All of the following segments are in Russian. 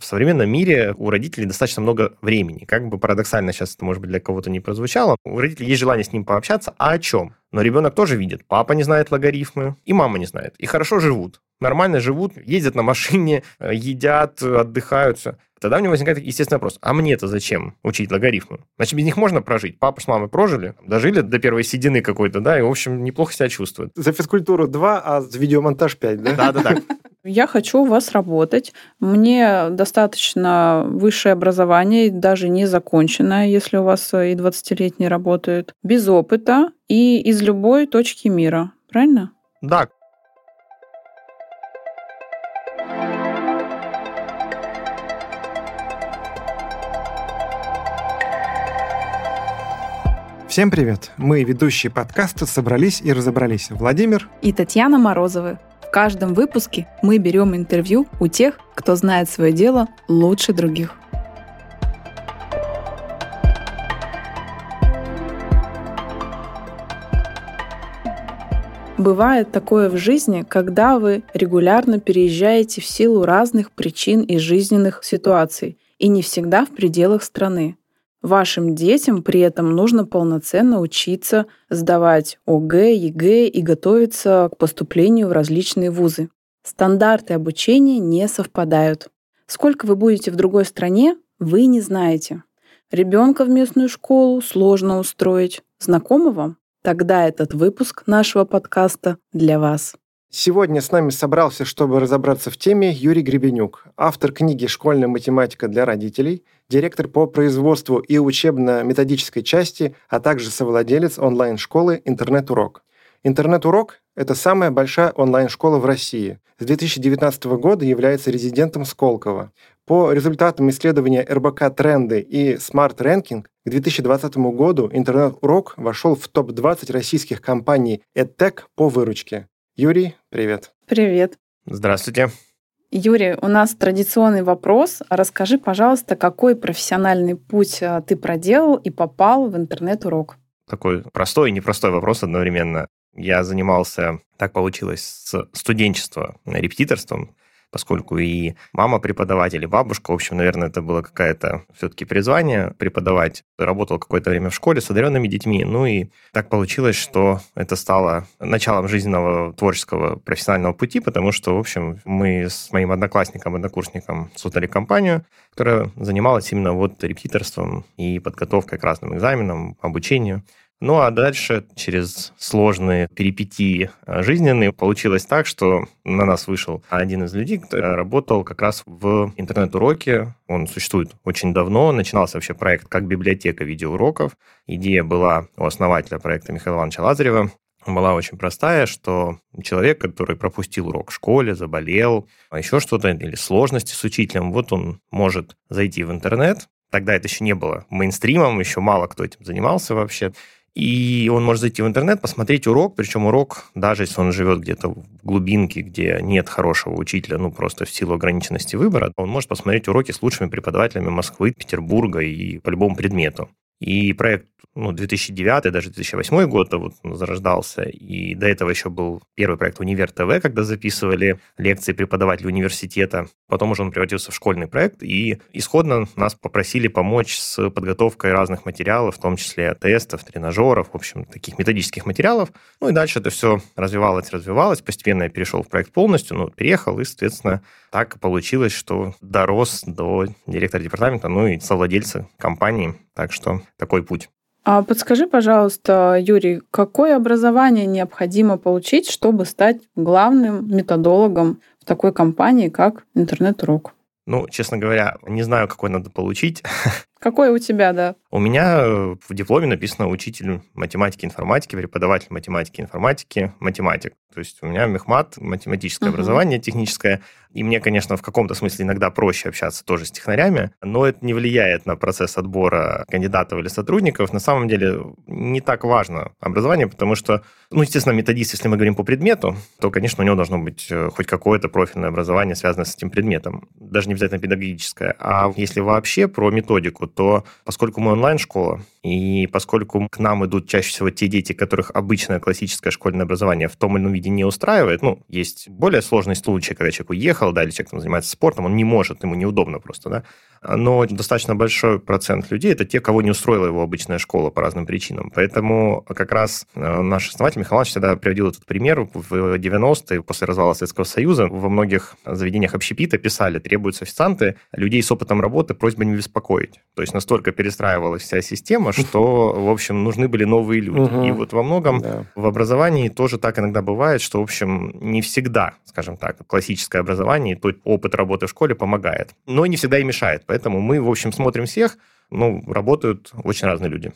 В современном мире у родителей достаточно много времени. Как бы парадоксально сейчас это, может быть, для кого-то не прозвучало, у родителей есть желание с ним пообщаться, а о чем? Но ребенок тоже видит. Папа не знает логарифмы, и мама не знает. И хорошо живут. Нормально живут, ездят на машине, едят, отдыхают, все. Тогда у него возникает естественный вопрос, а мне-то зачем учить логарифмы? Значит, без них можно прожить. Папа с мамой прожили, дожили до первой седины какой-то, да, и, в общем, неплохо себя чувствуют. За физкультуру 2, а за видеомонтаж 5, да? Да-да-да. Я хочу у вас работать. Мне достаточно высшее образование, даже не законченное, если у вас и 20-летние работают, без опыта и из любой точки мира. Правильно? Да, Всем привет! Мы, ведущие подкаста, собрались и разобрались. Владимир и Татьяна Морозовы. В каждом выпуске мы берем интервью у тех, кто знает свое дело лучше других. Бывает такое в жизни, когда вы регулярно переезжаете в силу разных причин и жизненных ситуаций, и не всегда в пределах страны. Вашим детям при этом нужно полноценно учиться сдавать ОГЭ, ЕГЭ и готовиться к поступлению в различные вузы. Стандарты обучения не совпадают. Сколько вы будете в другой стране, вы не знаете. Ребенка в местную школу сложно устроить. Знакомо вам? Тогда этот выпуск нашего подкаста для вас. Сегодня с нами собрался, чтобы разобраться в теме, Юрий Гребенюк, автор книги «Школьная математика для родителей», директор по производству и учебно-методической части, а также совладелец онлайн-школы «Интернет-урок». «Интернет-урок» — это самая большая онлайн-школа в России. С 2019 года является резидентом Сколково. По результатам исследования РБК «Тренды» и Smart Ranking к 2020 году «Интернет-урок» вошел в топ-20 российских компаний EdTech по выручке. Юрий, привет. Привет. Здравствуйте. Юрий, у нас традиционный вопрос. Расскажи, пожалуйста, какой профессиональный путь а, ты проделал и попал в интернет-урок? Такой простой и непростой вопрос одновременно. Я занимался, так получилось, с студенчества репетиторством поскольку и мама преподаватель, и бабушка, в общем, наверное, это было какое-то все-таки призвание преподавать. Работал какое-то время в школе с одаренными детьми, ну и так получилось, что это стало началом жизненного творческого профессионального пути, потому что, в общем, мы с моим одноклассником, однокурсником создали компанию, которая занималась именно вот репетиторством и подготовкой к разным экзаменам, обучению. Ну а дальше, через сложные перипетии э, жизненные, получилось так, что на нас вышел один из людей, который работал как раз в интернет-уроке. Он существует очень давно. Начинался вообще проект как библиотека видеоуроков. Идея была у основателя проекта Михаила Ивановича Лазарева была очень простая, что человек, который пропустил урок в школе, заболел, а еще что-то, или сложности с учителем, вот он может зайти в интернет, Тогда это еще не было мейнстримом, еще мало кто этим занимался вообще. И он может зайти в интернет, посмотреть урок, причем урок, даже если он живет где-то в глубинке, где нет хорошего учителя, ну, просто в силу ограниченности выбора, он может посмотреть уроки с лучшими преподавателями Москвы, Петербурга и по любому предмету. И проект ну, 2009, даже 2008 год вот зарождался, и до этого еще был первый проект «Универ ТВ», когда записывали лекции преподавателей университета. Потом уже он превратился в школьный проект, и исходно нас попросили помочь с подготовкой разных материалов, в том числе тестов, тренажеров, в общем, таких методических материалов. Ну и дальше это все развивалось, развивалось. Постепенно я перешел в проект полностью, ну, переехал, и, соответственно, так получилось, что дорос до директора департамента, ну и совладельца компании. Так что такой путь. А подскажи, пожалуйста, Юрий, какое образование необходимо получить, чтобы стать главным методологом в такой компании, как Интернет-Урок? Ну, честно говоря, не знаю, какой надо получить. Какой у тебя, да? У меня э, в дипломе написано учитель математики, информатики, преподаватель математики, информатики, математик. То есть у меня мехмат, математическое uh-huh. образование техническое. И мне, конечно, в каком-то смысле иногда проще общаться тоже с технарями, но это не влияет на процесс отбора кандидатов или сотрудников. На самом деле не так важно образование, потому что, ну, естественно, методист, если мы говорим по предмету, то, конечно, у него должно быть э, хоть какое-то профильное образование, связанное с этим предметом. даже не обязательно педагогическое. А если вообще про методику, то поскольку мы онлайн-школа, и поскольку к нам идут чаще всего те дети, которых обычное классическое школьное образование в том или ином виде не устраивает, ну, есть более сложный случай, когда человек уехал, да, или человек там, занимается спортом, он не может, ему неудобно просто, да, но достаточно большой процент людей – это те, кого не устроила его обычная школа по разным причинам. Поэтому как раз э, наш основатель Михаил Иванович всегда приводил этот пример. В 90-е, после развала Советского Союза, во многих заведениях общепита писали, требуются официанты, людей с опытом работы просьба не беспокоить. То есть настолько перестраивалась вся система, что, в общем, нужны были новые люди. Угу. И вот во многом да. в образовании тоже так иногда бывает, что, в общем, не всегда, скажем так, классическое образование, тот опыт работы в школе помогает, но не всегда и мешает. Поэтому мы, в общем, смотрим всех, ну, работают очень разные люди.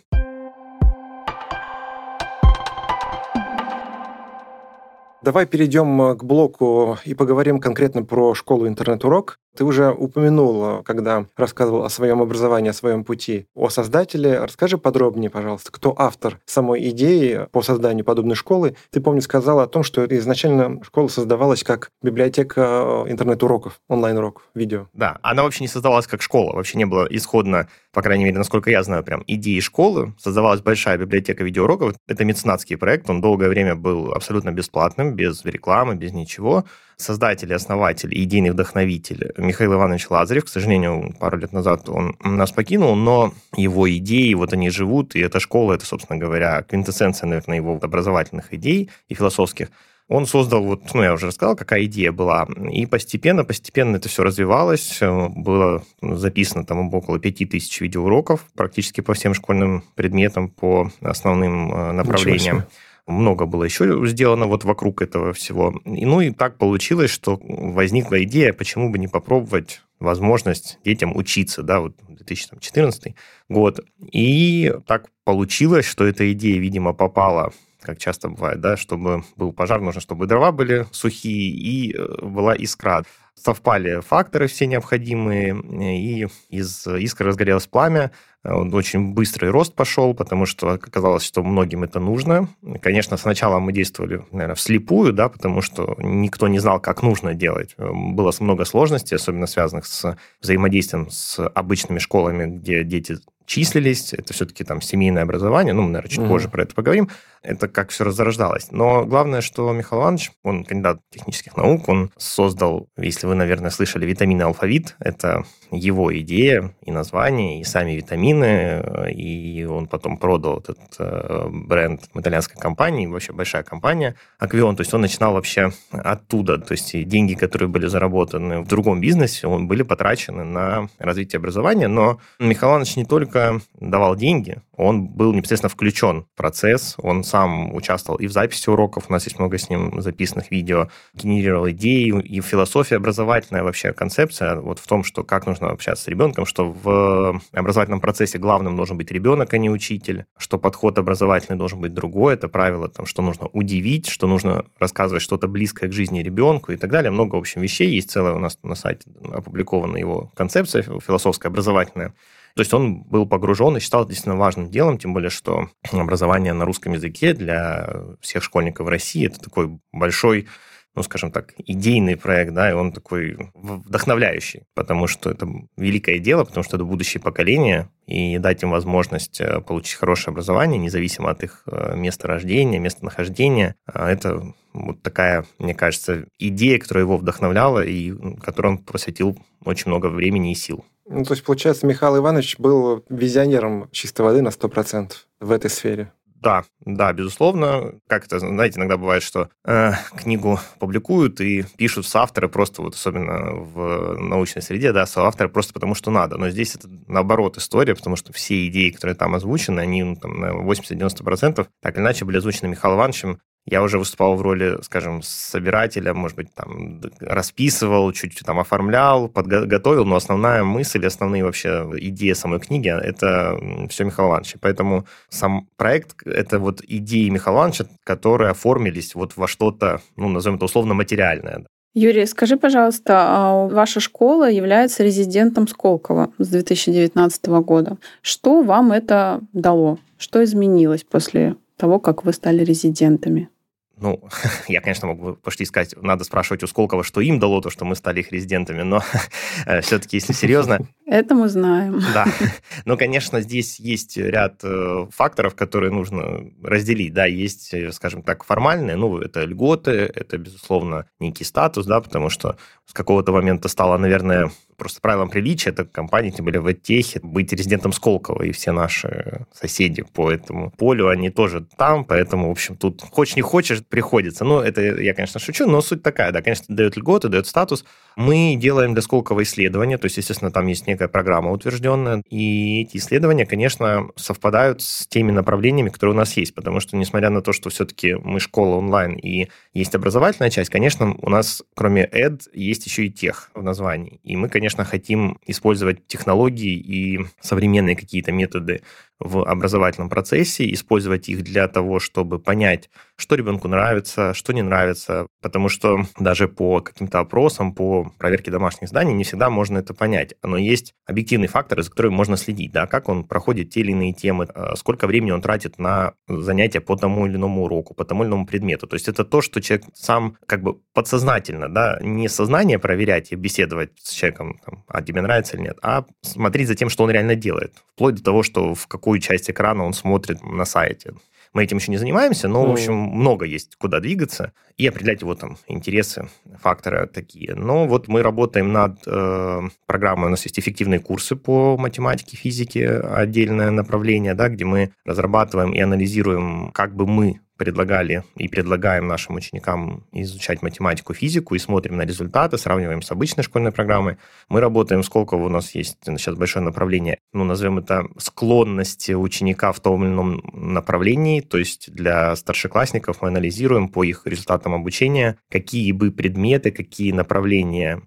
Давай перейдем э, к блоку и поговорим конкретно про школу интернет-урок. Ты уже упомянул, когда рассказывал о своем образовании, о своем пути, о создателе. Расскажи подробнее, пожалуйста, кто автор самой идеи по созданию подобной школы. Ты, помню, сказал о том, что изначально школа создавалась как библиотека э, интернет-уроков, онлайн-уроков, видео. Да, она вообще не создавалась как школа. Вообще не было исходно, по крайней мере, насколько я знаю, прям идеи школы. Создавалась большая библиотека видеоуроков. Это меценатский проект. Он долгое время был абсолютно бесплатным без рекламы, без ничего. Создатель, основатель, идейный вдохновитель Михаил Иванович Лазарев, к сожалению, пару лет назад он нас покинул, но его идеи, вот они живут, и эта школа, это, собственно говоря, квинтэссенция, наверное, его образовательных идей и философских. Он создал, вот, ну, я уже рассказал, какая идея была. И постепенно, постепенно это все развивалось. Было записано там около пяти тысяч видеоуроков практически по всем школьным предметам, по основным э, направлениям много было еще сделано вот вокруг этого всего. И, ну и так получилось, что возникла идея, почему бы не попробовать возможность детям учиться, да, вот 2014 год. И так получилось, что эта идея, видимо, попала как часто бывает, да, чтобы был пожар, нужно, чтобы дрова были сухие и э, была искра совпали факторы все необходимые, и из искры разгорелось пламя. Очень быстрый рост пошел, потому что оказалось, что многим это нужно. Конечно, сначала мы действовали, наверное, вслепую, да, потому что никто не знал, как нужно делать. Было много сложностей, особенно связанных с взаимодействием с обычными школами, где дети числились, это все-таки там семейное образование, ну, мы, наверное, чуть mm-hmm. позже про это поговорим, это как все зарождалось. Но главное, что Михаил Иванович, он кандидат технических наук, он создал, если вы, наверное, слышали, витаминный алфавит, это его идея и название, и сами витамины, и он потом продал этот э, бренд итальянской компании, вообще большая компания, Аквион, то есть он начинал вообще оттуда, то есть деньги, которые были заработаны в другом бизнесе, он были потрачены на развитие образования, но Михаил Иванович не только давал деньги, он был непосредственно включен в процесс, он сам участвовал и в записи уроков, у нас есть много с ним записанных видео, генерировал идеи, и философия образовательная вообще концепция вот в том, что как нужно общаться с ребенком, что в образовательном процессе главным должен быть ребенок, а не учитель, что подход образовательный должен быть другой, это правило, там, что нужно удивить, что нужно рассказывать что-то близкое к жизни ребенку и так далее. Много, в общем, вещей есть целая у нас на сайте опубликована его концепция философская, образовательная. То есть он был погружен и считал действительно важным делом, тем более, что образование на русском языке для всех школьников России это такой большой ну, скажем так, идейный проект, да, и он такой вдохновляющий, потому что это великое дело, потому что это будущее поколение, и дать им возможность э, получить хорошее образование, независимо от их э, места рождения, местонахождения, а это вот такая, мне кажется, идея, которая его вдохновляла и которой он посвятил очень много времени и сил. Ну, то есть, получается, Михаил Иванович был визионером чистой воды на 100% в этой сфере. Да, да, безусловно. Как это, знаете, иногда бывает, что э, книгу публикуют и пишут с авторы просто вот особенно в научной среде, да, с авторы просто потому, что надо. Но здесь это наоборот история, потому что все идеи, которые там озвучены, они ну, там, на 80-90% так или иначе были озвучены Михаилом Ивановичем я уже выступал в роли, скажем, собирателя, может быть, там расписывал, чуть там оформлял, подготовил, но основная мысль, основные вообще идеи самой книги – это все Михаил Иванович. Поэтому сам проект – это вот идеи Михаила Ивановича, которые оформились вот во что-то, ну, назовем это условно, материальное. Юрий, скажи, пожалуйста, а ваша школа является резидентом Сколково с 2019 года. Что вам это дало? Что изменилось после того, как вы стали резидентами? Ну, я, конечно, мог бы почти сказать, надо спрашивать у Сколково, что им дало то, что мы стали их резидентами, но э, все-таки, если серьезно... Это мы знаем. Да. Ну, конечно, здесь есть ряд э, факторов, которые нужно разделить. Да, есть, э, скажем так, формальные, ну, это льготы, это, безусловно, некий статус, да, потому что с какого-то момента стало, наверное, просто правилам приличия, это компании, тем более в Эдтехе, быть резидентом Сколково, и все наши соседи по этому полю, они тоже там, поэтому, в общем, тут хочешь не хочешь, приходится. Ну, это я, конечно, шучу, но суть такая, да, конечно, дает льготы, дает статус. Мы делаем для Сколково исследования, то есть, естественно, там есть некая программа утвержденная, и эти исследования, конечно, совпадают с теми направлениями, которые у нас есть, потому что, несмотря на то, что все-таки мы школа онлайн и есть образовательная часть, конечно, у нас, кроме ed, есть еще и тех в названии. И мы, конечно, хотим использовать технологии и современные какие-то методы в образовательном процессе, использовать их для того, чтобы понять, что ребенку нравится, что не нравится, потому что даже по каким-то опросам, по проверке домашних заданий не всегда можно это понять. Но есть объективные факторы, за которыми можно следить, да, как он проходит те или иные темы, э, сколько времени он тратит на занятия по тому или иному уроку, по тому или иному предмету. То есть это то, что человек сам как бы подсознательно, да, не сознание проверять и беседовать с человеком, там, а тебе нравится или нет, а смотреть за тем, что он реально делает, вплоть до того, что в какую часть экрана он смотрит на сайте. Мы этим еще не занимаемся, но, mm. в общем, много есть куда двигаться и определять его там интересы, факторы такие. Но вот мы работаем над э, программой, у нас есть эффективные курсы по математике, физике, отдельное направление, да, где мы разрабатываем и анализируем, как бы мы предлагали и предлагаем нашим ученикам изучать математику, физику и смотрим на результаты, сравниваем с обычной школьной программой. Мы работаем, сколько у нас есть сейчас большое направление, ну, назовем это склонности ученика в том или ином направлении, то есть для старшеклассников мы анализируем по их результатам обучения, какие бы предметы, какие направления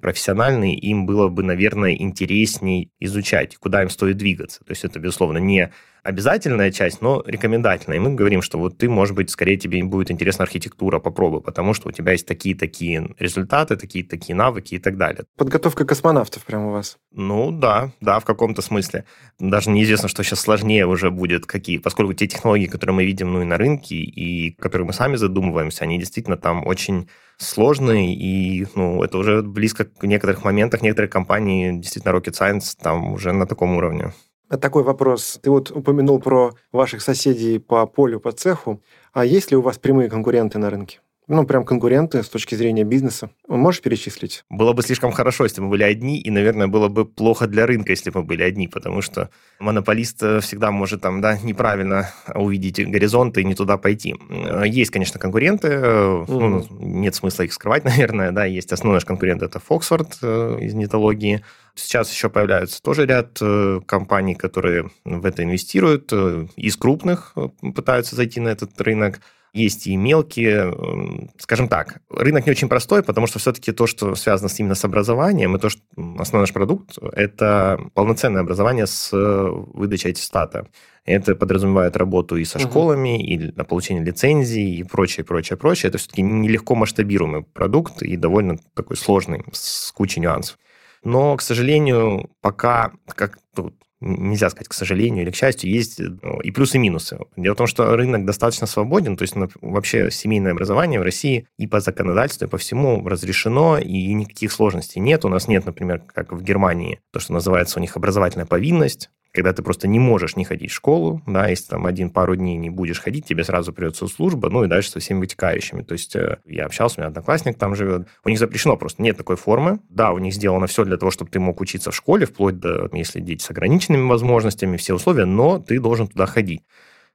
профессиональные им было бы, наверное, интересней изучать, куда им стоит двигаться. То есть это, безусловно, не обязательная часть, но рекомендательная. И мы говорим, что вот ты, может быть, скорее тебе будет интересна архитектура, попробуй, потому что у тебя есть такие-такие результаты, такие-такие навыки и так далее. Подготовка космонавтов прямо у вас. Ну да, да, в каком-то смысле. Даже неизвестно, что сейчас сложнее уже будет какие, поскольку те технологии, которые мы видим ну и на рынке, и которые мы сами задумываемся, они действительно там очень сложные, и ну, это уже близко в некоторых моментах, некоторые компании, действительно, Rocket Science там уже на таком уровне. Такой вопрос. Ты вот упомянул про ваших соседей по полю, по цеху. А есть ли у вас прямые конкуренты на рынке? Ну, прям конкуренты с точки зрения бизнеса. Можешь перечислить? Было бы слишком хорошо, если мы были одни, и, наверное, было бы плохо для рынка, если бы мы были одни, потому что монополист э, всегда может там, да, неправильно увидеть горизонты и не туда пойти. Э, есть, конечно, конкуренты, mm-hmm. ну, нет смысла их скрывать, наверное, да, есть основной наш конкурент, это Фоксфорд из нетологии, Сейчас еще появляются тоже ряд компаний, которые в это инвестируют, из крупных пытаются зайти на этот рынок есть и мелкие. Скажем так, рынок не очень простой, потому что все-таки то, что связано с, именно с образованием, и то, что основной наш продукт, это полноценное образование с выдачей аттестата. Это подразумевает работу и со угу. школами, и на получение лицензий, и прочее, прочее, прочее. Это все-таки нелегко масштабируемый продукт и довольно такой сложный, с кучей нюансов. Но, к сожалению, пока, как тут нельзя сказать, к сожалению или к счастью, есть э, и плюсы, и минусы. Дело в том, что рынок достаточно свободен, то есть вообще семейное образование в России и по законодательству, и по всему разрешено, и никаких сложностей нет. У нас нет, например, как в Германии, то, что называется у них образовательная повинность, когда ты просто не можешь не ходить в школу, да, если там один пару дней не будешь ходить, тебе сразу придется служба, ну и дальше со всеми вытекающими. То есть э, я общался, у меня одноклассник там живет, у них запрещено просто, нет такой формы. Да, у них сделано все для того, чтобы ты мог учиться в школе, вплоть до, если дети с ограниченными возможностями, все условия, но ты должен туда ходить.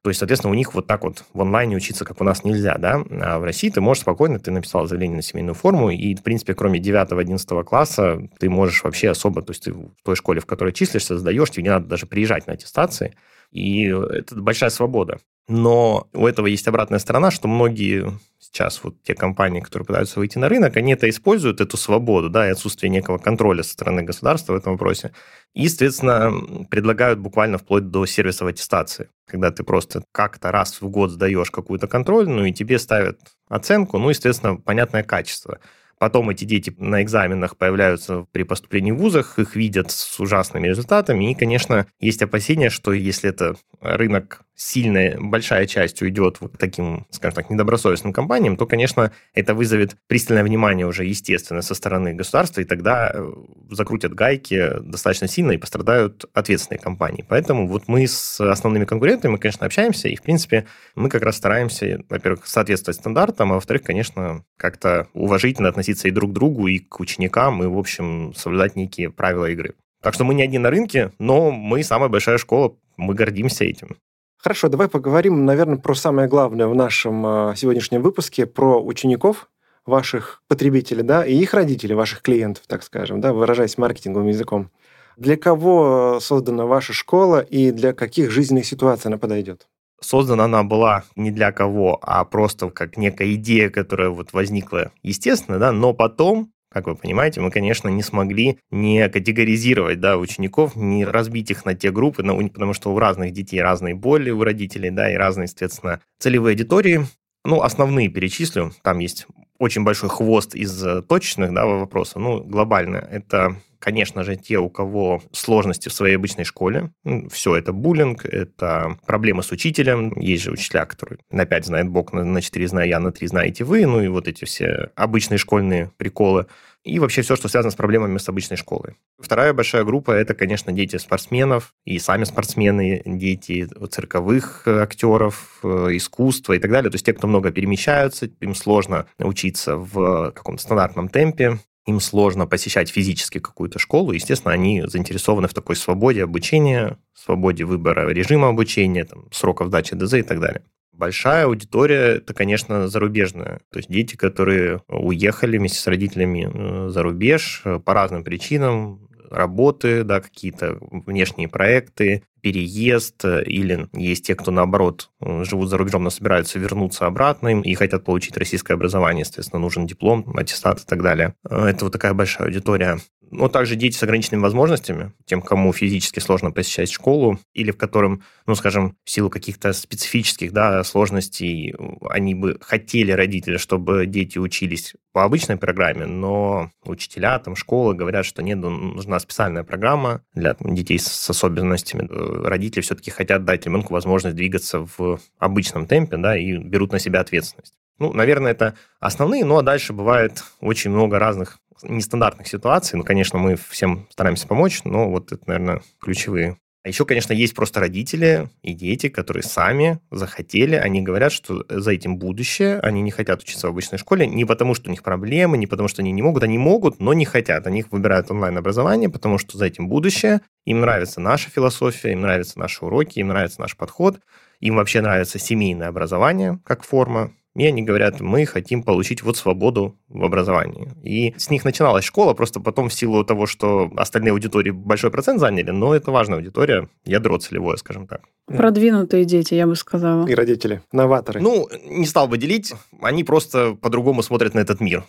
То есть, соответственно, у них вот так вот в онлайне учиться, как у нас, нельзя, да. А в России ты можешь спокойно, ты написал заявление на семейную форму, и, в принципе, кроме 9-11 класса, ты можешь вообще особо, то есть ты в той школе, в которой числишься, сдаешь, тебе не надо даже приезжать на аттестации, и это большая свобода. Но у этого есть обратная сторона, что многие сейчас вот те компании, которые пытаются выйти на рынок, они это используют, эту свободу, да, и отсутствие некого контроля со стороны государства в этом вопросе. И, соответственно, предлагают буквально вплоть до сервисов аттестации, когда ты просто как-то раз в год сдаешь какую-то контрольную, и тебе ставят оценку, ну, естественно, понятное качество. Потом эти дети на экзаменах появляются при поступлении в вузах, их видят с ужасными результатами. И, конечно, есть опасения, что если это рынок сильная, большая часть уйдет вот таким, скажем так, недобросовестным компаниям, то, конечно, это вызовет пристальное внимание уже, естественно, со стороны государства, и тогда э, закрутят гайки достаточно сильно и пострадают ответственные компании. Поэтому вот мы с основными конкурентами, мы, конечно, общаемся, и, в принципе, мы как раз стараемся, во-первых, соответствовать стандартам, а во-вторых, конечно, как-то уважительно относиться и друг к другу, и к ученикам, и, в общем, соблюдать некие правила игры. Так что мы не одни на рынке, но мы самая большая школа, мы гордимся этим. Хорошо, давай поговорим, наверное, про самое главное в нашем а, сегодняшнем выпуске, про учеников, ваших потребителей, да, и их родителей, ваших клиентов, так скажем, да, выражаясь маркетинговым языком. Для кого создана ваша школа и для каких жизненных ситуаций она подойдет? Создана она была не для кого, а просто как некая идея, которая вот возникла естественно, да, но потом как вы понимаете, мы, конечно, не смогли не категоризировать да, учеников, не разбить их на те группы, потому что у разных детей разные боли у родителей, да, и разные, соответственно, целевые аудитории. Ну, основные перечислю. Там есть очень большой хвост из точечных да, вопросов. Ну, глобально это конечно же, те, у кого сложности в своей обычной школе. Все, это буллинг, это проблемы с учителем. Есть же учителя, которые на 5 знает Бог, на, на 4 знаю я, на 3 знаете вы. Ну и вот эти все обычные школьные приколы и вообще все, что связано с проблемами с обычной школой. Вторая большая группа – это, конечно, дети спортсменов и сами спортсмены, дети цирковых актеров, э, искусства и так далее. То есть те, кто много перемещаются, им сложно учиться в каком-то стандартном темпе, им сложно посещать физически какую-то школу, естественно, они заинтересованы в такой свободе обучения, свободе выбора режима обучения, там, сроков дачи ДЗ и так далее. Большая аудитория – это, конечно, зарубежная. То есть дети, которые уехали вместе с родителями э, за рубеж э, по разным причинам, работы, да, какие-то внешние проекты, переезд, э, или есть те, кто, наоборот, живут за рубежом, но собираются вернуться обратно и хотят получить российское образование, естественно, нужен диплом, аттестат и так далее. Это вот такая большая аудитория но также дети с ограниченными возможностями, тем, кому физически сложно посещать школу, или в котором, ну, скажем, в силу каких-то специфических да, сложностей, они бы хотели, родители, чтобы дети учились по обычной программе, но учителя, там, школы говорят, что нет, ну, нужна специальная программа для там, детей с особенностями. Родители все-таки хотят дать ребенку возможность двигаться в обычном темпе, да, и берут на себя ответственность. Ну, наверное, это основные, но дальше бывает очень много разных нестандартных ситуаций. Ну, конечно, мы всем стараемся помочь, но вот это, наверное, ключевые. А еще, конечно, есть просто родители и дети, которые сами захотели, они говорят, что за этим будущее, они не хотят учиться в обычной школе не потому, что у них проблемы, не потому, что они не могут, они могут, но не хотят. Они выбирают онлайн-образование, потому что за этим будущее, им нравится наша философия, им нравятся наши уроки, им нравится наш подход, им вообще нравится семейное образование как форма, и они говорят, мы хотим получить вот свободу в образовании. И с них начиналась школа, просто потом в силу того, что остальные аудитории большой процент заняли, но это важная аудитория, ядро целевое, скажем так. Продвинутые дети, я бы сказала. И родители, новаторы. Ну, не стал бы делить, они просто по-другому смотрят на этот мир.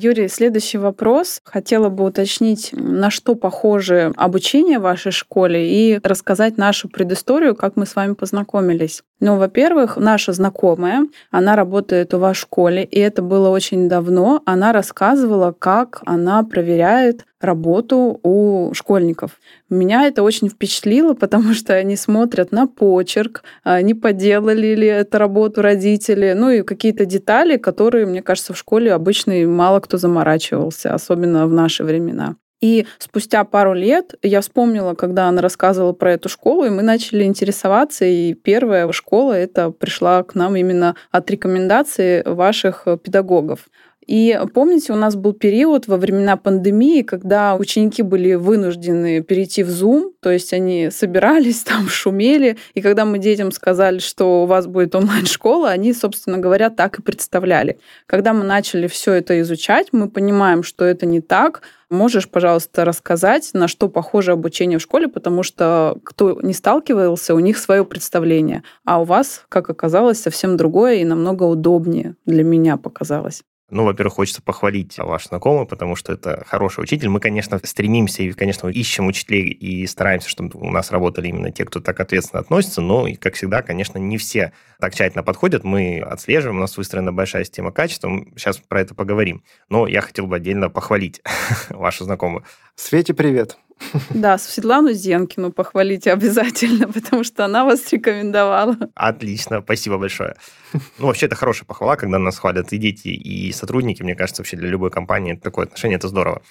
Юрий, следующий вопрос. Хотела бы уточнить, на что похоже обучение в вашей школе и рассказать нашу предысторию, как мы с вами познакомились. Ну, во-первых, наша знакомая, она работает у вас в школе, и это было очень давно. Она рассказывала, как она проверяет работу у школьников. Меня это очень впечатлило, потому что они смотрят на почерк, а, не поделали ли эту работу родители, ну и какие-то детали, которые, мне кажется, в школе обычно мало кто заморачивался, особенно в наши времена. И спустя пару лет я вспомнила, когда она рассказывала про эту школу, и мы начали интересоваться. И первая школа это пришла к нам именно от рекомендаций ваших педагогов. И помните, у нас был период во времена пандемии, когда ученики были вынуждены перейти в Zoom, то есть они собирались там, шумели, и когда мы детям сказали, что у вас будет онлайн-школа, они, собственно говоря, так и представляли. Когда мы начали все это изучать, мы понимаем, что это не так, Можешь, пожалуйста, рассказать, на что похоже обучение в школе, потому что кто не сталкивался, у них свое представление, а у вас, как оказалось, совсем другое и намного удобнее для меня показалось. Ну, во-первых, хочется похвалить ваш знакомый, потому что это хороший учитель. Мы, конечно, стремимся и, конечно, ищем учителей и стараемся, чтобы у нас работали именно те, кто так ответственно относится, но, как всегда, конечно, не все так тщательно подходят. Мы отслеживаем, у нас выстроена большая система качества, сейчас про это поговорим. Но я хотел бы отдельно похвалить вашу знакомую. Свете, привет. Да, Светлану Зенкину похвалите обязательно, потому что она вас рекомендовала. Отлично, спасибо большое. Ну, вообще, это хорошая похвала, когда нас хвалят и дети, и сотрудники. Мне кажется, вообще для любой компании такое отношение – это здорово.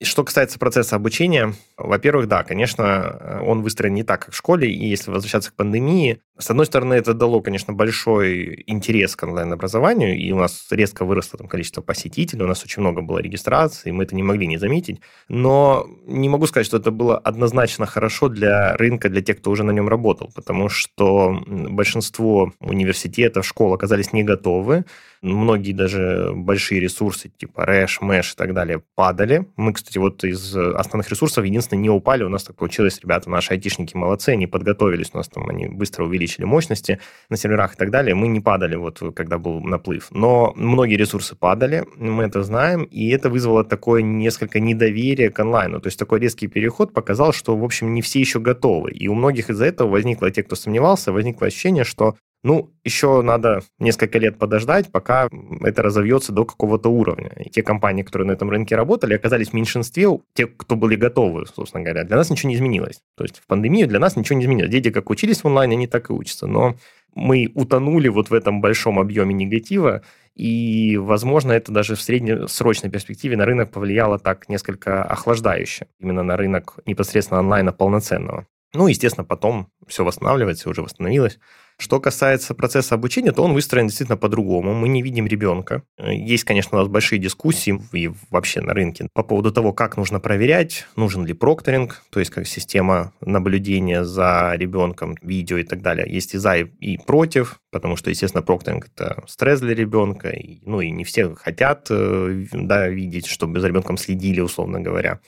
И что касается процесса обучения, во-первых, да, конечно, он выстроен не так, как в школе, и если возвращаться к пандемии, с одной стороны, это дало, конечно, большой интерес к онлайн-образованию, и у нас резко выросло там количество посетителей, у нас очень много было регистраций, мы это не могли не заметить, но не могу сказать, что это было однозначно хорошо для рынка, для тех, кто уже на нем работал, потому что большинство университетов, школ оказались не готовы, многие даже большие ресурсы типа Рэш, Mesh и так далее падали. Мы, кстати, вот из основных ресурсов единственное не упали. У нас так получилось, ребята, наши айтишники молодцы, они подготовились, у нас там они быстро увеличили мощности на серверах и так далее. Мы не падали, вот когда был наплыв. Но многие ресурсы падали, мы это знаем, и это вызвало такое несколько недоверие к онлайну. То есть такой резкий переход показал, что, в общем, не все еще готовы. И у многих из-за этого возникло, те, кто сомневался, возникло ощущение, что ну, еще надо несколько лет подождать, пока это разовьется до какого-то уровня. И те компании, которые на этом рынке работали, оказались в меньшинстве, те, кто были готовы, собственно говоря. Для нас ничего не изменилось. То есть в пандемию для нас ничего не изменилось. Дети как учились в онлайне, они так и учатся. Но мы утонули вот в этом большом объеме негатива, и, возможно, это даже в среднесрочной перспективе на рынок повлияло так несколько охлаждающе, именно на рынок непосредственно онлайна полноценного. Ну, естественно, потом все восстанавливается, уже восстановилось. Что касается процесса обучения, то он выстроен действительно по-другому. Мы не видим ребенка. Есть, конечно, у нас большие дискуссии и вообще на рынке по поводу того, как нужно проверять, нужен ли прокторинг, то есть как система наблюдения за ребенком, видео и так далее. Есть и за, и против, потому что, естественно, прокторинг – это стресс для ребенка, ну и не все хотят э, да, видеть, чтобы за ребенком следили, условно говоря.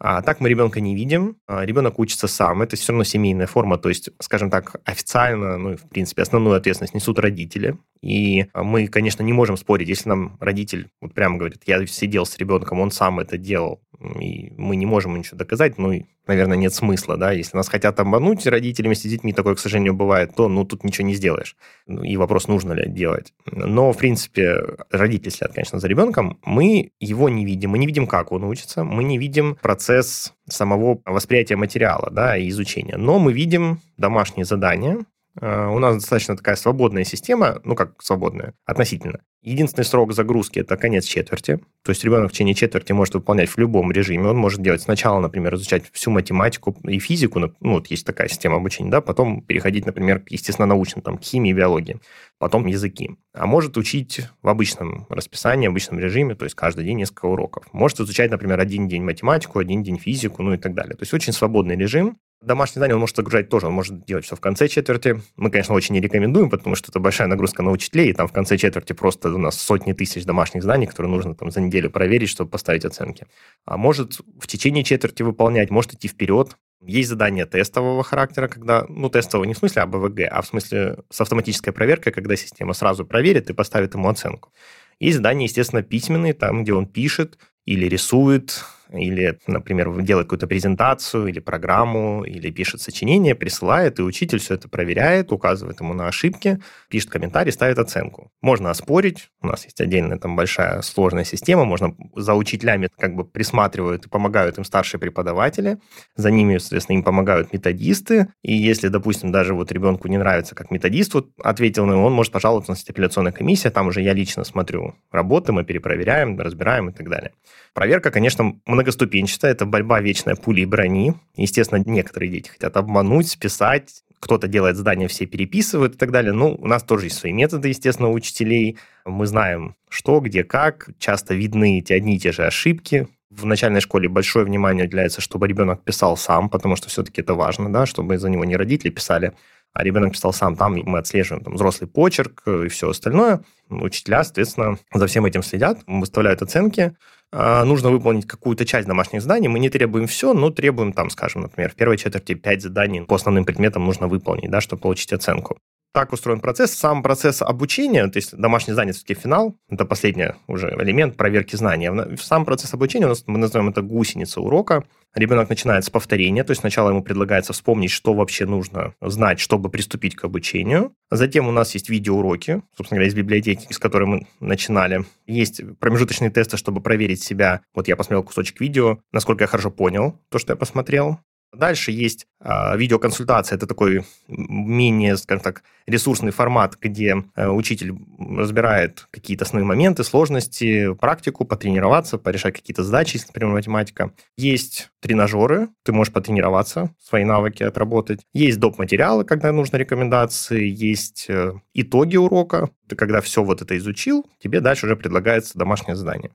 А так мы ребенка не видим, а ребенок учится сам, это все равно семейная форма, то есть, скажем так, официально, ну, в принципе, основную ответственность несут родители, и мы, конечно, не можем спорить, если нам родитель вот прямо говорит, я сидел с ребенком, он сам это делал, и мы не можем ничего доказать, ну, наверное, нет смысла, да, если нас хотят обмануть родителями с детьми, такое, к сожалению, бывает, то, ну, тут ничего не сделаешь. Ну, и вопрос, нужно ли делать. Но, в принципе, родители следят, конечно, за ребенком, мы его не видим, мы не видим, как он учится, мы не видим процесс самого восприятия материала, да, и изучения, но мы видим домашние задания, у нас достаточно такая свободная система, ну как свободная, относительно. Единственный срок загрузки – это конец четверти. То есть ребенок в течение четверти может выполнять в любом режиме. Он может делать сначала, например, изучать всю математику и физику, ну вот есть такая система обучения, да, потом переходить, например, к естественно-научным, там, к химии, биологии, потом языки. А может учить в обычном расписании, в обычном режиме, то есть каждый день несколько уроков. Может изучать, например, один день математику, один день физику, ну и так далее. То есть очень свободный режим, Домашнее задание он может загружать тоже, он может делать все в конце четверти. Мы, конечно, очень не рекомендуем, потому что это большая нагрузка на учителей, и там в конце четверти просто у нас сотни тысяч домашних заданий, которые нужно там за неделю проверить, чтобы поставить оценки. А может в течение четверти выполнять, может идти вперед. Есть задания тестового характера, когда, ну, тестового не в смысле АБВГ, а в смысле с автоматической проверкой, когда система сразу проверит и поставит ему оценку. Есть задания, естественно, письменные, там, где он пишет или рисует, или, например, делает какую-то презентацию или программу, или пишет сочинение, присылает, и учитель все это проверяет, указывает ему на ошибки, пишет комментарий, ставит оценку. Можно оспорить, у нас есть отдельная там большая сложная система, можно за учителями как бы присматривают и помогают им старшие преподаватели, за ними, соответственно, им помогают методисты, и если, допустим, даже вот ребенку не нравится, как методист вот ответил на него, он может пожаловаться на апелляционная комиссия, там уже я лично смотрю работы, мы перепроверяем, разбираем и так далее. Проверка, конечно, многоступенчатая, это борьба вечная пули и брони. Естественно, некоторые дети хотят обмануть, списать, кто-то делает задания, все переписывают и так далее. Ну, у нас тоже есть свои методы, естественно, у учителей. Мы знаем, что, где, как. Часто видны эти одни и те же ошибки. В начальной школе большое внимание уделяется, чтобы ребенок писал сам, потому что все-таки это важно, да, чтобы за него не родители писали, а ребенок писал сам. Там мы отслеживаем там, взрослый почерк и все остальное. Учителя, соответственно, за всем этим следят, выставляют оценки. А, нужно выполнить какую-то часть домашних заданий. Мы не требуем все, но требуем, там, скажем, например, в первой четверти 5 заданий по основным предметам нужно выполнить, да, чтобы получить оценку. Так устроен процесс. Сам процесс обучения, то есть домашний занятости финал, это последний уже элемент проверки знаний. Сам процесс обучения, у нас, мы называем это гусеница урока. Ребенок начинает с повторения, то есть сначала ему предлагается вспомнить, что вообще нужно знать, чтобы приступить к обучению. Затем у нас есть видеоуроки, собственно говоря, из библиотеки, с которой мы начинали. Есть промежуточные тесты, чтобы проверить себя. Вот я посмотрел кусочек видео, насколько я хорошо понял то, что я посмотрел. Дальше есть э, видеоконсультация. Это такой менее, скажем так, ресурсный формат, где э, учитель разбирает какие-то основные моменты, сложности, практику, потренироваться, порешать какие-то задачи, если, например, математика. Есть тренажеры, ты можешь потренироваться, свои навыки отработать. Есть доп. материалы, когда нужны рекомендации. Есть э, итоги урока. Ты когда все вот это изучил, тебе дальше уже предлагается домашнее задание.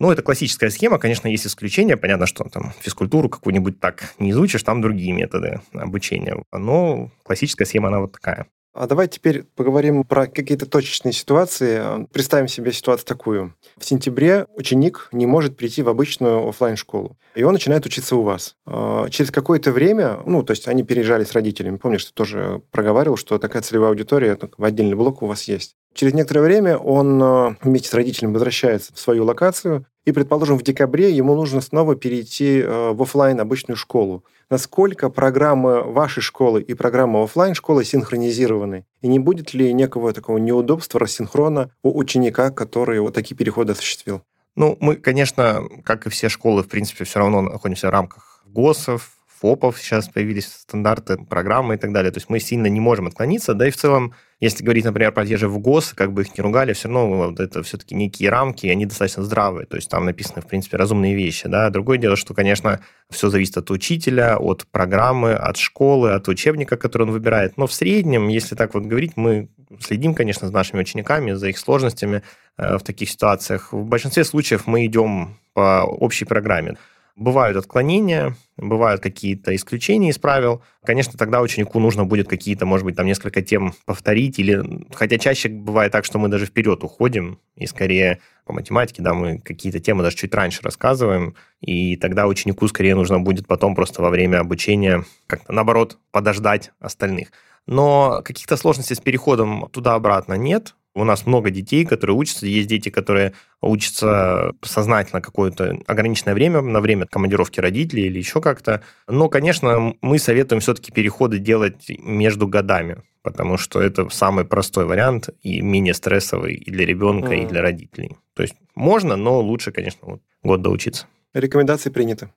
Ну, это классическая схема, конечно, есть исключения. Понятно, что там физкультуру какую-нибудь так не изучишь, там другие методы обучения. Но классическая схема, она вот такая. А давай теперь поговорим про какие-то точечные ситуации. Представим себе ситуацию такую. В сентябре ученик не может прийти в обычную офлайн школу и он начинает учиться у вас. А, через какое-то время, ну, то есть они переезжали с родителями. Помнишь, ты тоже проговаривал, что такая целевая аудитория в отдельный блок у вас есть. Через некоторое время он э, вместе с родителями возвращается в свою локацию, и, предположим, в декабре ему нужно снова перейти э, в офлайн обычную школу. Насколько программы вашей школы и программы офлайн школы синхронизированы? И не будет ли некого такого неудобства, рассинхрона у ученика, который вот такие переходы осуществил? Ну, мы, конечно, как и все школы, в принципе, все равно находимся в рамках ГОСов, ФОПов, сейчас появились стандарты, программы и так далее. То есть мы сильно не можем отклониться, да и в целом если говорить, например, про те же ВГОС, как бы их не ругали, все равно вот это все-таки некие рамки, и они достаточно здравые. То есть там написаны, в принципе, разумные вещи. Да? Другое дело, что, конечно, все зависит от учителя, от программы, от школы, от учебника, который он выбирает. Но в среднем, если так вот говорить, мы следим, конечно, за нашими учениками, за их сложностями э, в таких ситуациях. В большинстве случаев мы идем по общей программе. Бывают отклонения, бывают какие-то исключения из правил. Конечно, тогда ученику нужно будет какие-то, может быть, там несколько тем повторить, или хотя чаще бывает так, что мы даже вперед уходим, и скорее по математике, да, мы какие-то темы даже чуть раньше рассказываем, и тогда ученику скорее нужно будет потом просто во время обучения как-то, наоборот, подождать остальных. Но каких-то сложностей с переходом туда-обратно нет. У нас много детей, которые учатся. Есть дети, которые учатся сознательно какое-то ограниченное время, на время командировки родителей или еще как-то. Но, конечно, мы советуем все-таки переходы делать между годами, потому что это самый простой вариант и менее стрессовый и для ребенка, mm. и для родителей. То есть можно, но лучше, конечно, вот год доучиться. Рекомендации приняты.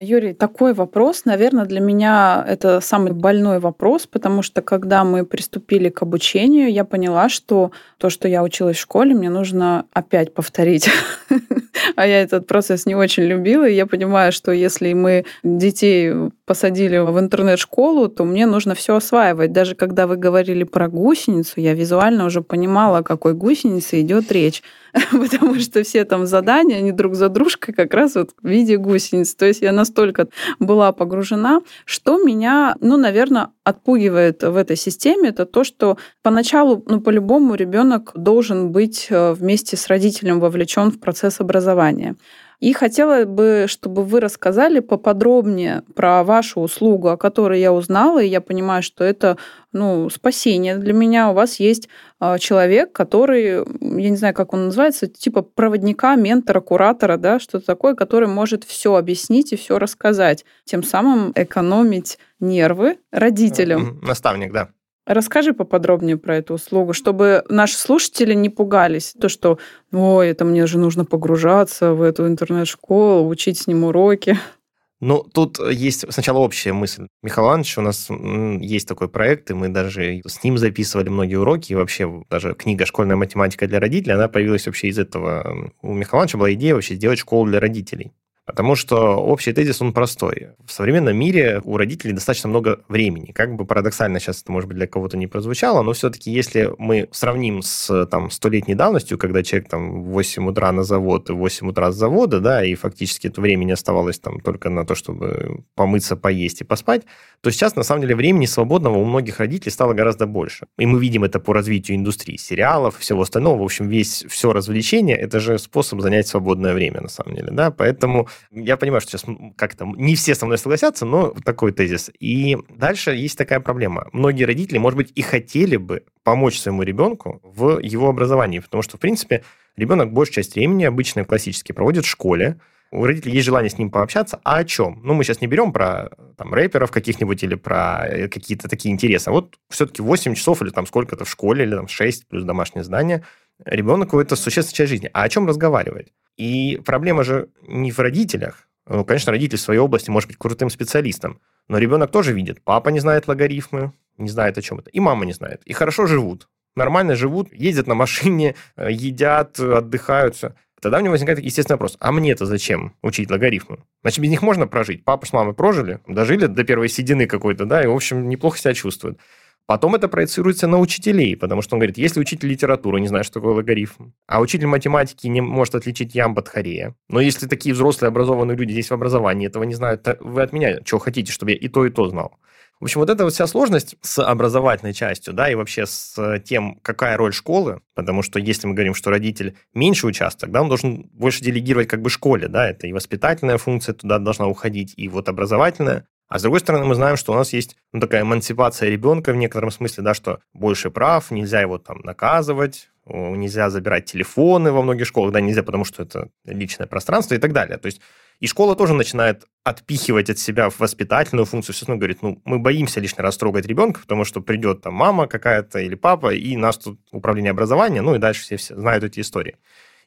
Юрий, такой вопрос, наверное, для меня это самый больной вопрос, потому что когда мы приступили к обучению, я поняла, что то, что я училась в школе, мне нужно опять повторить. А я этот процесс не очень любила, и я понимаю, что если мы детей посадили в интернет-школу, то мне нужно все осваивать. Даже когда вы говорили про гусеницу, я визуально уже понимала, о какой гусенице идет речь. потому что все там задания, они друг за дружкой как раз вот в виде гусениц. То есть я настолько была погружена, что меня, ну, наверное, отпугивает в этой системе, это то, что поначалу, ну, по-любому ребенок должен быть э, вместе с родителем вовлечен в процесс образования. И хотела бы, чтобы вы рассказали поподробнее про вашу услугу, о которой я узнала, и я понимаю, что это ну, спасение для меня. У вас есть а, человек, который, я не знаю, как он называется, типа проводника, ментора, куратора, да, что-то такое, который может все объяснить и все рассказать, тем самым экономить нервы родителям. Наставник, да. Расскажи поподробнее про эту услугу, чтобы наши слушатели не пугались. То, что, ой, это мне же нужно погружаться в эту интернет-школу, учить с ним уроки. Ну, тут есть сначала общая мысль. Михаил Иванович, у нас есть такой проект, и мы даже с ним записывали многие уроки, и вообще даже книга «Школьная математика для родителей», она появилась вообще из этого. У Михаила Ивановича была идея вообще сделать школу для родителей. Потому что общий тезис, он простой. В современном мире у родителей достаточно много времени. Как бы парадоксально сейчас это, может быть, для кого-то не прозвучало, но все-таки если мы сравним с там, столетней давностью, когда человек там в 8 утра на завод и в 8 утра с завода, да, и фактически это времени оставалось там только на то, чтобы помыться, поесть и поспать, то сейчас, на самом деле, времени свободного у многих родителей стало гораздо больше. И мы видим это по развитию индустрии сериалов всего остального. В общем, весь все развлечение – это же способ занять свободное время, на самом деле, да, поэтому Я понимаю, что сейчас как-то не все со мной согласятся, но такой тезис. И дальше есть такая проблема. Многие родители, может быть, и хотели бы помочь своему ребенку в его образовании, потому что, в принципе, ребенок большую часть времени обычно классически проводит в школе, у родителей есть желание с ним пообщаться, а о чем? Ну, мы сейчас не берем про там, рэперов каких-нибудь или про э, какие-то такие интересы, а вот все-таки 8 часов или там сколько-то в школе, или там 6 плюс домашнее здание, ребенку это существенная часть жизни. А о чем разговаривать? И проблема же не в родителях. Ну, конечно, родитель в своей области может быть крутым специалистом, но ребенок тоже видит. Папа не знает логарифмы, не знает о чем это, и мама не знает. И хорошо живут, нормально живут, ездят на машине, э, едят, отдыхают, все. Тогда у него возникает естественный вопрос, а мне-то зачем учить логарифмы? Значит, без них можно прожить. Папа с мамой прожили, дожили до первой седины какой-то, да, и, в общем, неплохо себя чувствуют. Потом это проецируется на учителей, потому что он говорит, если учитель литературы не знает, что такое логарифм, а учитель математики не может отличить ям от хорея, но если такие взрослые образованные люди здесь в образовании этого не знают, то вы от меня что хотите, чтобы я и то, и то знал? В общем, вот эта вот вся сложность с образовательной частью, да, и вообще с тем, какая роль школы, потому что если мы говорим, что родитель меньше участок, да, он должен больше делегировать как бы школе, да, это и воспитательная функция туда должна уходить, и вот образовательная. А с другой стороны, мы знаем, что у нас есть ну, такая эмансипация ребенка в некотором смысле, да, что больше прав, нельзя его там наказывать, нельзя забирать телефоны во многих школах, да, нельзя, потому что это личное пространство и так далее. То есть и школа тоже начинает отпихивать от себя воспитательную функцию. Все равно говорит, ну, мы боимся лишний раз трогать ребенка, потому что придет там мама какая-то или папа, и нас тут управление образования, ну и дальше все, все знают эти истории.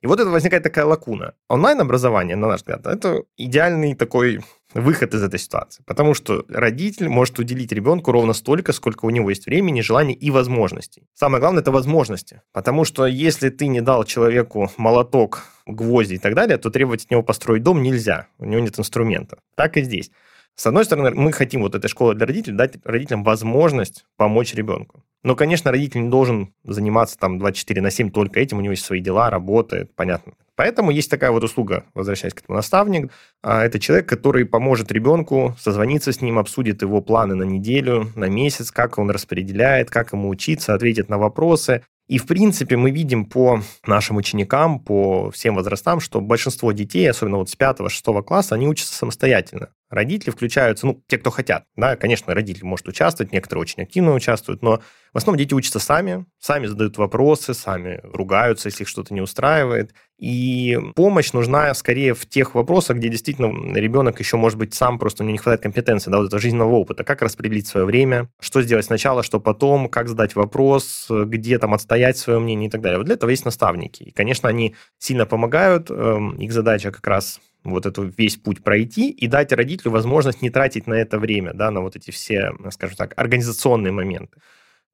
И вот это возникает такая лакуна. Онлайн-образование, на наш взгляд, это идеальный такой выход из этой ситуации. Потому что родитель может уделить ребенку ровно столько, сколько у него есть времени, желаний и возможностей. Самое главное – это возможности. Потому что если ты не дал человеку молоток, гвозди и так далее, то требовать от него построить дом нельзя. У него нет инструмента. Так и здесь. С одной стороны, мы хотим вот этой школы для родителей дать родителям возможность помочь ребенку. Но, конечно, родитель не должен заниматься там 24 на 7 только этим, у него есть свои дела, работает, понятно. Поэтому есть такая вот услуга, возвращаясь к этому наставник. А, это человек, который поможет ребенку созвониться с ним, обсудит его планы на неделю, на месяц, как он распределяет, как ему учиться, ответит на вопросы. И, в принципе, мы видим по нашим ученикам, по всем возрастам, что большинство детей, особенно вот с 5-6 класса, они учатся самостоятельно. Родители включаются, ну, те, кто хотят. Да, конечно, родители может участвовать, некоторые очень активно участвуют, но в основном дети учатся сами, сами задают вопросы, сами ругаются, если их что-то не устраивает. И помощь нужна скорее в тех вопросах, где действительно ребенок еще, может быть, сам просто у него не хватает компетенции, да, вот этого жизненного опыта. Как распределить свое время, что сделать сначала, что потом, как задать вопрос, где там отстоять свое мнение и так далее. Вот для этого есть наставники. И, конечно, они сильно помогают. Эм, их задача как раз вот эту весь путь пройти и дать родителю возможность не тратить на это время, да, на вот эти все, скажем так, организационные моменты.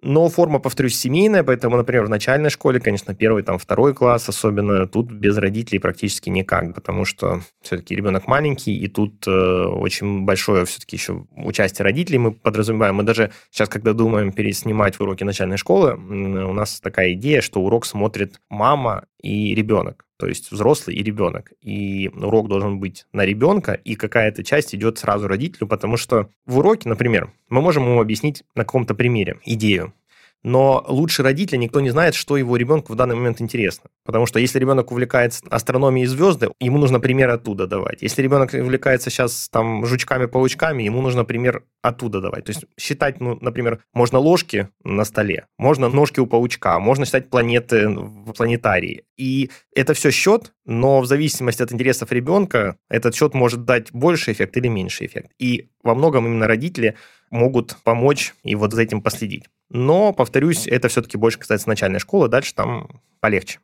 Но форма, повторюсь, семейная, поэтому, например, в начальной школе, конечно, первый, там, второй класс особенно, тут без родителей практически никак, потому что все-таки ребенок маленький, и тут э, очень большое все-таки еще участие родителей мы подразумеваем. Мы даже сейчас, когда думаем переснимать уроки начальной школы, у нас такая идея, что урок смотрит мама и ребенок то есть взрослый и ребенок. И урок должен быть на ребенка, и какая-то часть идет сразу родителю, потому что в уроке, например, мы можем ему объяснить на каком-то примере идею но лучше родителя никто не знает, что его ребенку в данный момент интересно. Потому что если ребенок увлекается астрономией звезды, ему нужно пример оттуда давать. Если ребенок увлекается сейчас там жучками-паучками, ему нужно пример оттуда давать. То есть считать, ну, например, можно ложки на столе, можно ножки у паучка, можно считать планеты в планетарии. И это все счет, но в зависимости от интересов ребенка этот счет может дать больше эффект или меньше эффект. И во многом именно родители могут помочь и вот за этим последить. Но, повторюсь, это все-таки больше касается начальной школы, дальше там полегче.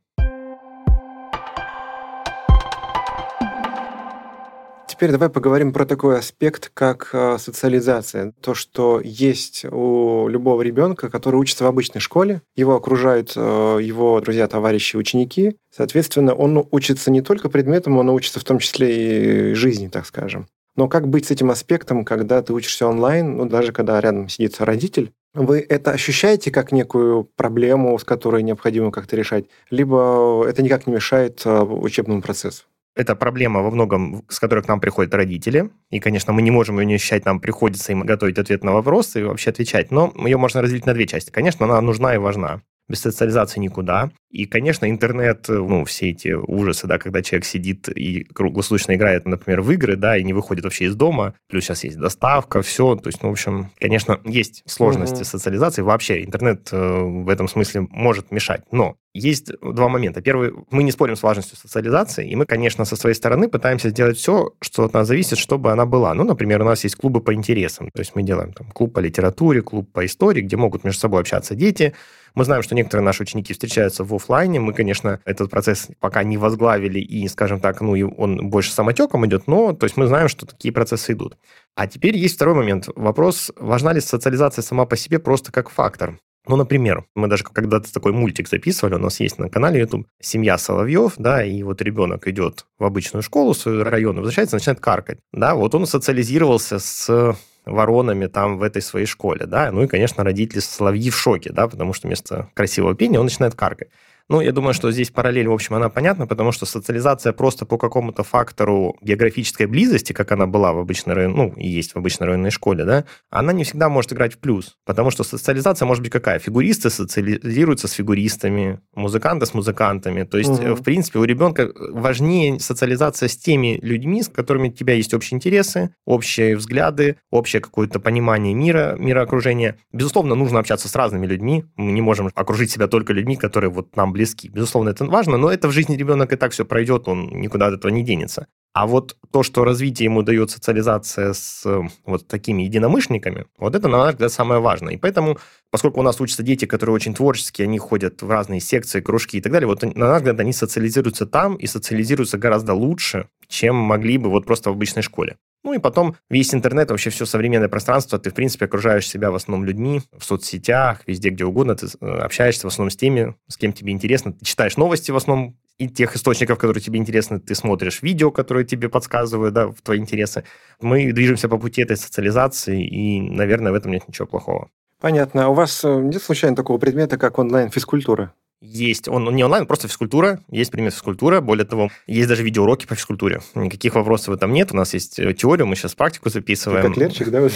Теперь давай поговорим про такой аспект, как э, социализация. То, что есть у любого ребенка, который учится в обычной школе, его окружают э, его друзья, товарищи, ученики. Соответственно, он учится не только предметам, он учится в том числе и жизни, так скажем. Но как быть с этим аспектом, когда ты учишься онлайн, ну, даже когда рядом сидит родитель, вы это ощущаете как некую проблему, с которой необходимо как-то решать, либо это никак не мешает а, учебному процессу? Это проблема во многом, с которой к нам приходят родители. И, конечно, мы не можем ее не ощущать, нам приходится им готовить ответ на вопросы и вообще отвечать. Но ее можно разделить на две части. Конечно, она нужна и важна без социализации никуда. И, конечно, интернет, ну, все эти ужасы, да, когда человек сидит и круглосуточно играет, например, в игры, да, и не выходит вообще из дома, плюс сейчас есть доставка, все, то есть, ну, в общем, конечно, есть сложности угу. социализации, вообще интернет э, в этом смысле может мешать, но есть два момента. Первый, мы не спорим с важностью социализации, и мы, конечно, со своей стороны пытаемся сделать все, что от нас зависит, чтобы она была. Ну, например, у нас есть клубы по интересам, то есть мы делаем там клуб по литературе, клуб по истории, где могут между собой общаться дети, мы знаем, что некоторые наши ученики встречаются в офлайне. Мы, конечно, этот процесс пока не возглавили и, скажем так, ну, он больше самотеком идет, но то есть мы знаем, что такие процессы идут. А теперь есть второй момент. Вопрос, важна ли социализация сама по себе просто как фактор? Ну, например, мы даже когда-то такой мультик записывали, у нас есть на канале YouTube «Семья Соловьев», да, и вот ребенок идет в обычную школу, в свой район, возвращается, начинает каркать, да, вот он социализировался с воронами там в этой своей школе, да, ну и, конечно, родители соловьи в шоке, да, потому что вместо красивого пения он начинает каркать. Ну, я думаю, что здесь параллель, в общем, она понятна, потому что социализация просто по какому-то фактору географической близости, как она была в обычной район, ну, и есть в обычной районной школе, да, она не всегда может играть в плюс, потому что социализация может быть какая? Фигуристы социализируются с фигуристами, музыканты с музыкантами, то есть, угу. в принципе, у ребенка важнее социализация с теми людьми, с которыми у тебя есть общие интересы, общие взгляды, общее какое-то понимание мира, мироокружения. Безусловно, нужно общаться с разными людьми, мы не можем окружить себя только людьми, которые вот нам близки. Безусловно, это важно, но это в жизни ребенок и так все пройдет, он никуда от этого не денется. А вот то, что развитие ему дает социализация с вот такими единомышленниками, вот это, на наш взгляд, самое важное. И поэтому, поскольку у нас учатся дети, которые очень творческие, они ходят в разные секции, кружки и так далее, вот на наш взгляд, они социализируются там и социализируются гораздо лучше, чем могли бы вот просто в обычной школе. Ну и потом весь интернет, вообще все современное пространство, ты, в принципе, окружаешь себя в основном людьми, в соцсетях, везде, где угодно, ты э, общаешься в основном с теми, с кем тебе интересно, ты читаешь новости в основном и тех источников, которые тебе интересны, ты смотришь видео, которые тебе подсказывают, да, в твои интересы. Мы движемся по пути этой социализации, и, наверное, в этом нет ничего плохого. Понятно. А у вас э, нет случайно такого предмета, как онлайн-физкультура? Есть, он, он не онлайн, просто физкультура, есть предмет физкультура, более того, есть даже видеоуроки по физкультуре. Никаких вопросов в этом нет, у нас есть э, теория, мы сейчас практику записываем. Ты как летчик, да?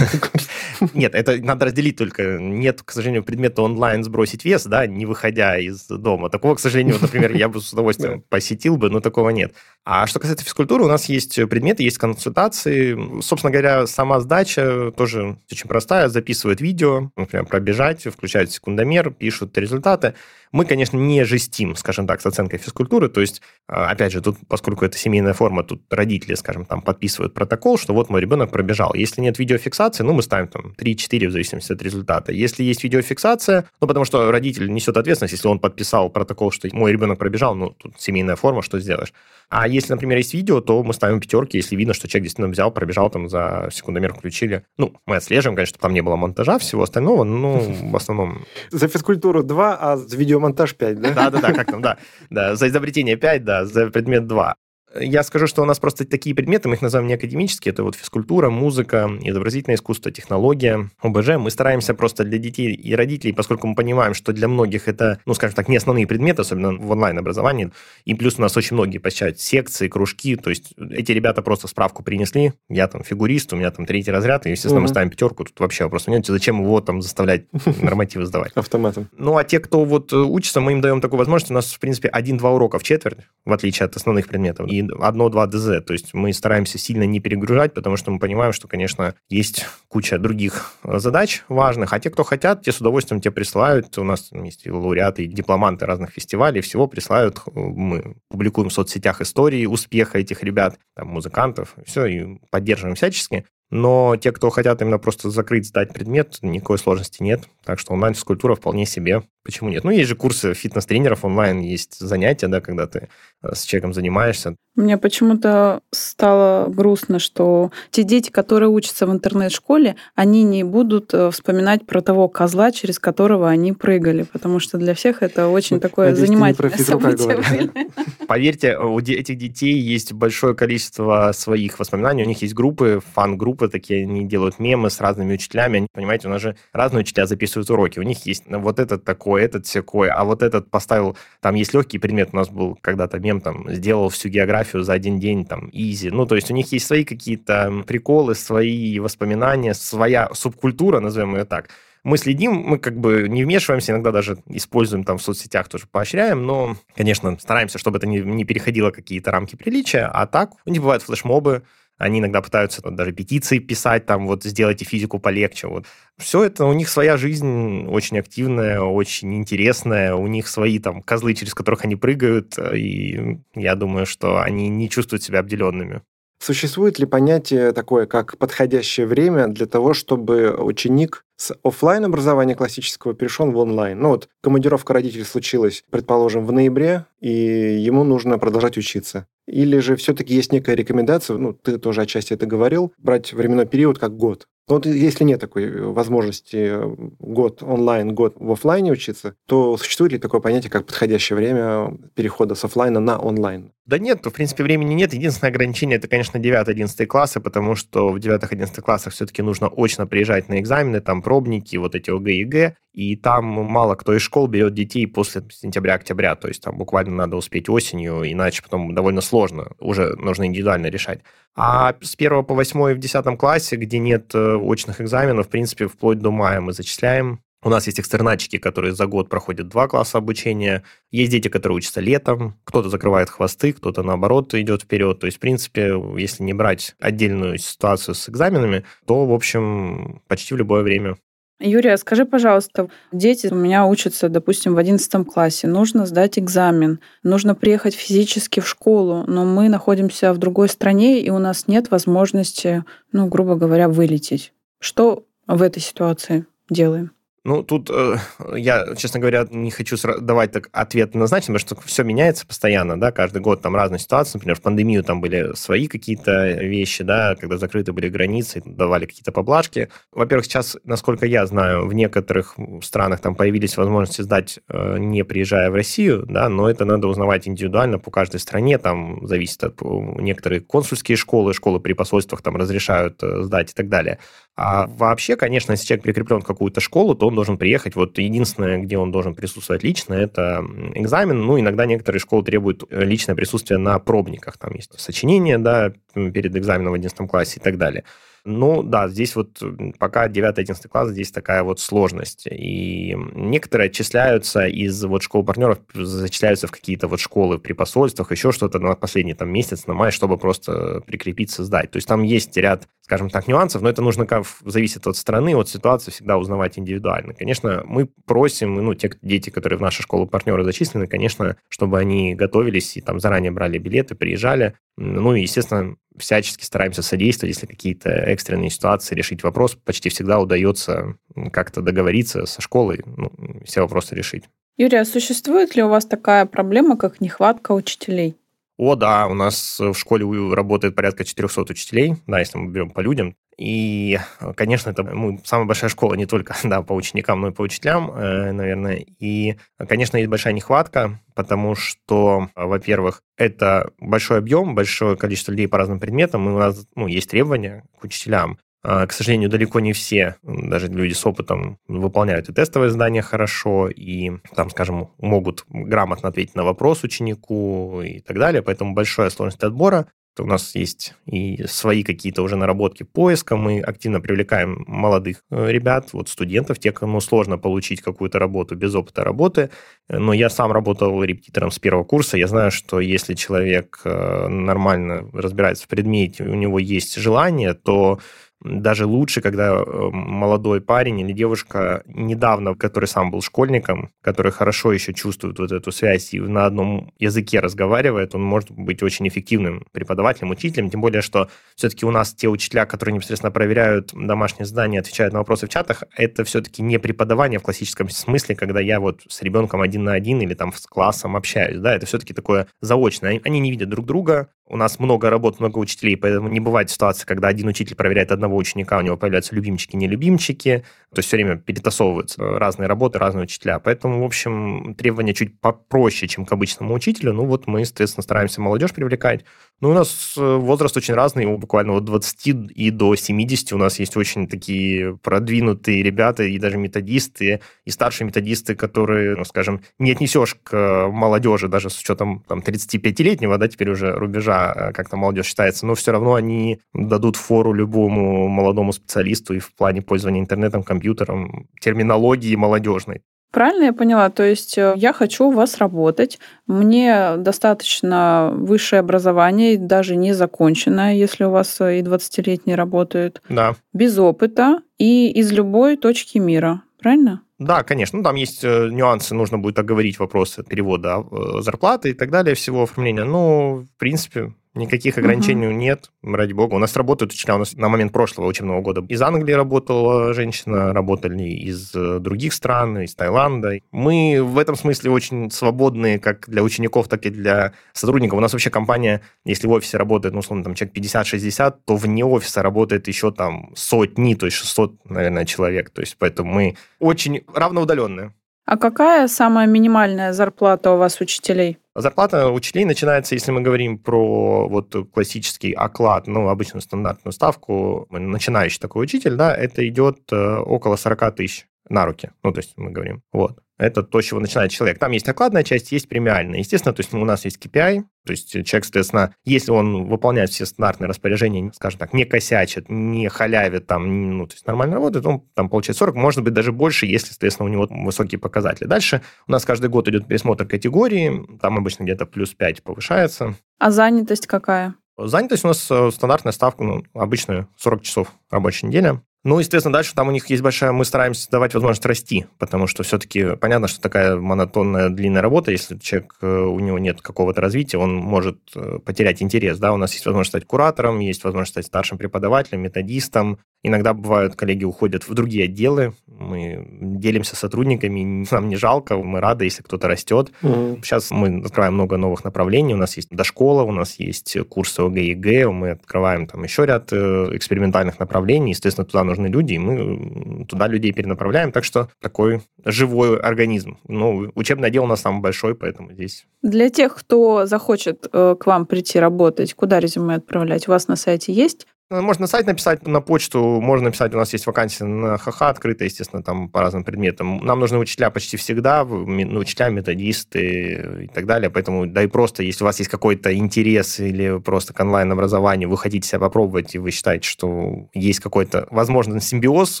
Нет, это надо разделить только. Нет, к сожалению, предмета онлайн сбросить вес, да, не выходя из дома. Такого, к сожалению, например, я бы с удовольствием посетил бы, но такого нет. А что касается физкультуры, у нас есть предметы, есть консультации. Собственно говоря, сама сдача тоже очень простая. Записывают видео, например, пробежать, включают секундомер, пишут результаты. Мы, конечно, не жестим, скажем так, с оценкой физкультуры. То есть, а, опять же, тут, поскольку это семейная форма, тут родители, скажем, там подписывают протокол, что вот мой ребенок пробежал. Если нет видеофиксации, ну, мы ставим там 3-4 в зависимости от результата. Если есть видеофиксация, ну, потому что родитель несет ответственность, если он подписал протокол, что мой ребенок пробежал, ну, тут семейная форма, что сделаешь. А если, например, есть видео, то мы ставим пятерки, если видно, что человек действительно взял, пробежал там за секундомер, включили. Ну, мы отслеживаем, конечно, чтобы там не было монтажа, всего остального, но в основном... За физкультуру 2, а за видеомонтаж 5, да? Да-да-да, как там, да. да. За изобретение 5, да, за предмет 2. Я скажу, что у нас просто такие предметы, мы их называем не академические, это вот физкультура, музыка, изобразительное искусство, технология, ОБЖ. Мы стараемся просто для детей и родителей, поскольку мы понимаем, что для многих это, ну, скажем так, не основные предметы, особенно в онлайн-образовании. И плюс у нас очень многие посещают секции, кружки, то есть эти ребята просто справку принесли, я там фигурист, у меня там третий разряд, и, естественно, угу. мы ставим пятерку, тут вообще вопрос нет, зачем его там заставлять нормативы сдавать? Автоматом. Ну, а те, кто вот учится, мы им даем такую возможность, у нас, в принципе, один-два урока в четверть, в отличие от основных предметов. И одно-два ДЗ. То есть мы стараемся сильно не перегружать, потому что мы понимаем, что, конечно, есть куча других э, задач важных, а те, кто хотят, те с удовольствием тебе присылают. У нас есть и лауреаты, и дипломанты разных фестивалей, всего присылают. Мы публикуем в соцсетях истории успеха этих ребят, там, музыкантов, все, и поддерживаем всячески. Но те, кто хотят именно просто закрыть, сдать предмет, никакой сложности нет. Так что онлайн-физкультура вполне себе. Почему нет? Ну, есть же курсы фитнес-тренеров онлайн, есть занятия, да, когда ты э, с человеком занимаешься. Мне почему-то стало грустно, что те дети, которые учатся в интернет-школе, они не будут э, вспоминать про того козла, через которого они прыгали, потому что для всех это очень такое Надеюсь, занимательное событие. Поверьте, у этих детей есть большое количество своих воспоминаний, у них есть группы, фан-группы такие, они делают мемы с разными учителями, они, понимаете, у нас же разные учителя записывают уроки, у них есть вот этот такой этот всякой, а вот этот поставил, там есть легкий предмет, у нас был когда-то мем, там, сделал всю географию за один день, там, изи. Ну, то есть у них есть свои какие-то приколы, свои воспоминания, своя субкультура, назовем ее так. мы следим, мы как бы не вмешиваемся, иногда даже используем там в соцсетях, тоже поощряем, но, конечно, стараемся, чтобы это не, не переходило какие-то рамки приличия, а так у них бывают флешмобы, они иногда пытаются даже петиции писать, там вот сделайте физику полегче. Вот. Все это, у них своя жизнь очень активная, очень интересная, у них свои там козлы, через которых они прыгают, и я думаю, что они не чувствуют себя обделенными. Существует ли понятие такое, как подходящее время для того, чтобы ученик с офлайн образования классического перешел в онлайн? Ну вот командировка родителей случилась, предположим, в ноябре, и ему нужно продолжать учиться. Или же все-таки есть некая рекомендация, ну, ты тоже отчасти это говорил, брать временной период как год. Но вот если нет такой э, возможности э, год онлайн, год в офлайне учиться, то существует ли такое понятие, как подходящее время перехода с офлайна на онлайн? Да нет, в принципе, времени нет. Единственное ограничение – это, конечно, 9-11 классы, потому что в 9-11 классах все-таки нужно очно приезжать на экзамены, там пробники, вот эти ОГЭ и ЕГЭ, и там мало кто из школ берет детей после сентября-октября, то есть там буквально надо успеть осенью, иначе потом довольно сложно, уже нужно индивидуально решать. А с 1 по 8 в 10 классе, где нет э, очных экзаменов, в принципе, вплоть до мая мы зачисляем. У нас есть экстернатчики, которые за год проходят два класса обучения. Есть дети, которые учатся летом. Кто-то закрывает хвосты, кто-то, наоборот, идет вперед. То есть, в принципе, если не брать отдельную ситуацию с экзаменами, то, в общем, почти в любое время Юрия, скажи, пожалуйста, дети у меня учатся, допустим, в 11 классе, нужно сдать экзамен, нужно приехать физически в школу, но мы находимся в другой стране, и у нас нет возможности, ну, грубо говоря, вылететь. Что в этой ситуации делаем? Ну, тут э, я, честно говоря, не хочу давать так ответ однозначно, потому что все меняется постоянно, да, каждый год там разные ситуации. Например, в пандемию там были свои какие-то вещи, да, когда закрыты были границы, давали какие-то поблажки. Во-первых, сейчас, насколько я знаю, в некоторых странах там появились возможности сдать, э, не приезжая в Россию, да, но это надо узнавать индивидуально по каждой стране, там зависит от некоторые консульские школы, школы при посольствах там разрешают э, сдать и так далее. А вообще, конечно, если человек прикреплен в какую-то школу, то он должен приехать. Вот единственное, где он должен присутствовать лично, это экзамен. Ну, иногда некоторые школы требуют э, личное присутствие на пробниках. Там есть сочинение, да, перед экзаменом в 11 классе и так далее. Ну, да, здесь вот пока 9-11 класс, здесь такая вот сложность. И некоторые отчисляются из вот школ партнеров, зачисляются в какие-то вот школы при посольствах, еще что-то на последний там месяц, на май, чтобы просто прикрепиться, сдать. То есть там есть ряд, скажем так, нюансов, но это нужно как зависит от страны, от ситуации, всегда узнавать индивидуально. Конечно, мы просим, ну, те дети, которые в наши школы партнеры зачислены, конечно, чтобы они готовились и там заранее брали билеты, приезжали. Ну, и, естественно, всячески стараемся содействовать, если какие-то экстренные ситуации, решить вопрос. Почти всегда удается как-то договориться со школой, ну, все вопросы решить. Юрий, а существует ли у вас такая проблема, как нехватка учителей? О, да, у нас в школе работает порядка 400 учителей, да, если мы берем по людям. И, конечно, это мы, самая большая школа не только да, по ученикам, но и по учителям, э, наверное. И, конечно, есть большая нехватка, потому что, во-первых, это большой объем, большое количество людей по разным предметам, и у нас ну, есть требования к учителям. А, к сожалению, далеко не все, даже люди с опытом, выполняют и тестовое задание хорошо, и, там, скажем, могут грамотно ответить на вопрос ученику и так далее. Поэтому большая сложность отбора. У нас есть и свои какие-то уже наработки поиска. Мы активно привлекаем молодых э, ребят, вот студентов, те, кому сложно получить какую-то работу без опыта работы. Но я сам работал репетитором с первого курса. Я знаю, что если человек э, нормально разбирается в предмете, у него есть желание, то даже лучше, когда э, молодой парень или девушка недавно, который сам был школьником, который хорошо еще чувствует вот эту связь и на одном языке разговаривает, он может быть очень эффективным преподавателем, учителем, тем более, что все-таки у нас те учителя, которые непосредственно проверяют домашние задания, отвечают на вопросы в чатах, это все-таки не преподавание в классическом смысле, когда я вот с ребенком один на один или там с классом общаюсь, да, это все-таки такое заочное. Они не видят друг друга, у нас много работ, много учителей, поэтому не бывает ситуации, когда один учитель проверяет одного ученика, у него появляются любимчики, не любимчики, то есть все время перетасовываются разные работы, разные учителя. Поэтому, в общем, требования чуть попроще, чем к обычному учителю. Ну вот мы, естественно, стараемся молодежь привлекать. Ну, у нас э, возраст очень разный, буквально от 20 и до 70 у нас есть очень такие продвинутые ребята, и даже методисты, и старшие методисты, которые, ну, скажем, не отнесешь к молодежи, даже с учетом там, 35-летнего, да, теперь уже рубежа, да, как-то молодежь считается, но все равно они дадут фору любому молодому специалисту и в плане пользования интернетом, компьютером, терминологии молодежной. Правильно я поняла? То есть э, я хочу у вас работать, мне достаточно высшее образование, даже не законченное, если у вас э, и 20-летние работают. Да. Без опыта и из любой точки мира. Правильно? Да, конечно. Ну, там есть э, нюансы, нужно будет оговорить вопросы перевода зарплаты и так далее, всего оформления. Ну, в принципе, Никаких ограничений угу. нет, ради бога. У нас работают учителя. У нас на момент прошлого учебного года из Англии работала женщина, работали из э, других стран, из Таиланда. Мы в этом смысле очень свободные как для учеников, так и для сотрудников. У нас вообще компания, если в офисе работает, ну, условно, там человек 50-60, то вне офиса работает еще там сотни, то есть 600, наверное, человек. То есть поэтому мы очень равноудаленные. А какая самая минимальная зарплата у вас учителей? Зарплата учителей начинается, если мы говорим про вот классический оклад, ну, обычную стандартную ставку, начинающий такой учитель, да, это идет э, около 40 тысяч на руки. Ну, то есть мы говорим. Вот. Это то, с чего начинает человек. Там есть окладная часть, есть премиальная. Естественно, то есть у нас есть KPI, то есть человек, соответственно, если он выполняет все стандартные распоряжения, скажем так, не косячит, не халявит, там, ну, то есть нормально работает, он там получает 40, может быть, даже больше, если, соответственно, у него высокие показатели. Дальше у нас каждый год идет пересмотр категории, там обычно где-то плюс 5 повышается. А занятость какая? Занятость у нас э, стандартная ставка, ну, обычная 40 часов рабочей недели. Ну, естественно, дальше там у них есть большая... Мы стараемся давать возможность расти, потому что все-таки понятно, что такая монотонная длинная работа, если человек, э, у него нет какого-то развития, он может э, потерять интерес. Да? У нас есть возможность стать куратором, есть возможность стать старшим преподавателем, методистом. Иногда бывают, коллеги уходят в другие отделы, мы делимся сотрудниками, нам не жалко, мы рады, если кто-то растет. Угу. Сейчас мы открываем много новых направлений, у нас есть дошкола, у нас есть курсы ОГЭ и ЕГЭ, мы открываем там еще ряд э, экспериментальных направлений, естественно, туда нужны люди, и мы туда людей перенаправляем. Так что такой живой организм. Ну, учебный отдел у нас самый большой, поэтому здесь... Для тех, кто захочет э, к вам прийти работать, куда резюме отправлять? У вас на сайте есть можно на сайт написать, на почту, можно написать, у нас есть вакансия на ХХ открытая, естественно, там по разным предметам. Нам нужны учителя почти всегда, ну, учителя, методисты и так далее, поэтому, да и просто, если у вас есть какой-то интерес или просто к онлайн-образованию, вы хотите себя попробовать, и вы считаете, что есть какой-то, возможно, симбиоз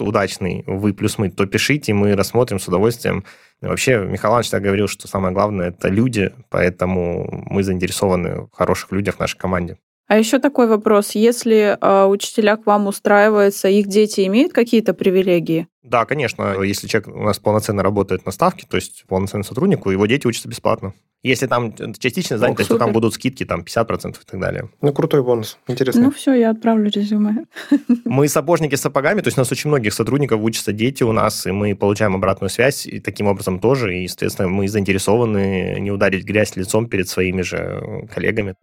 удачный, вы плюс мы, то пишите, мы рассмотрим с удовольствием. Вообще, Михаил Иванович говорил, что самое главное – это люди, поэтому мы заинтересованы в хороших людях в нашей команде. А еще такой вопрос. Если э, учителя к вам устраиваются, их дети имеют какие-то привилегии? Да, конечно. Если человек у нас полноценно работает на ставке, то есть полноценный сотрудник, его дети учатся бесплатно. Если там частично занятость, то там будут скидки, там 50% и так далее. Ну, крутой бонус. Интересно. Ну, все, я отправлю резюме. Мы сапожники с сапогами, то есть у нас очень многих сотрудников учатся дети у нас, и мы получаем обратную связь, и таким образом тоже, и, естественно, мы заинтересованы не ударить грязь лицом перед своими же коллегами.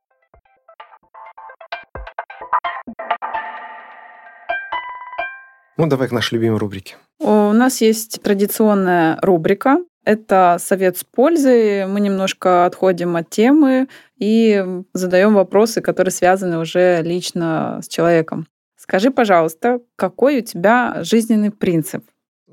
Ну, давай к нашей любимой рубрике. У нас есть традиционная рубрика. Это совет с пользой. Мы немножко отходим от темы и задаем вопросы, которые связаны уже лично с человеком. Скажи, пожалуйста, какой у тебя жизненный принцип?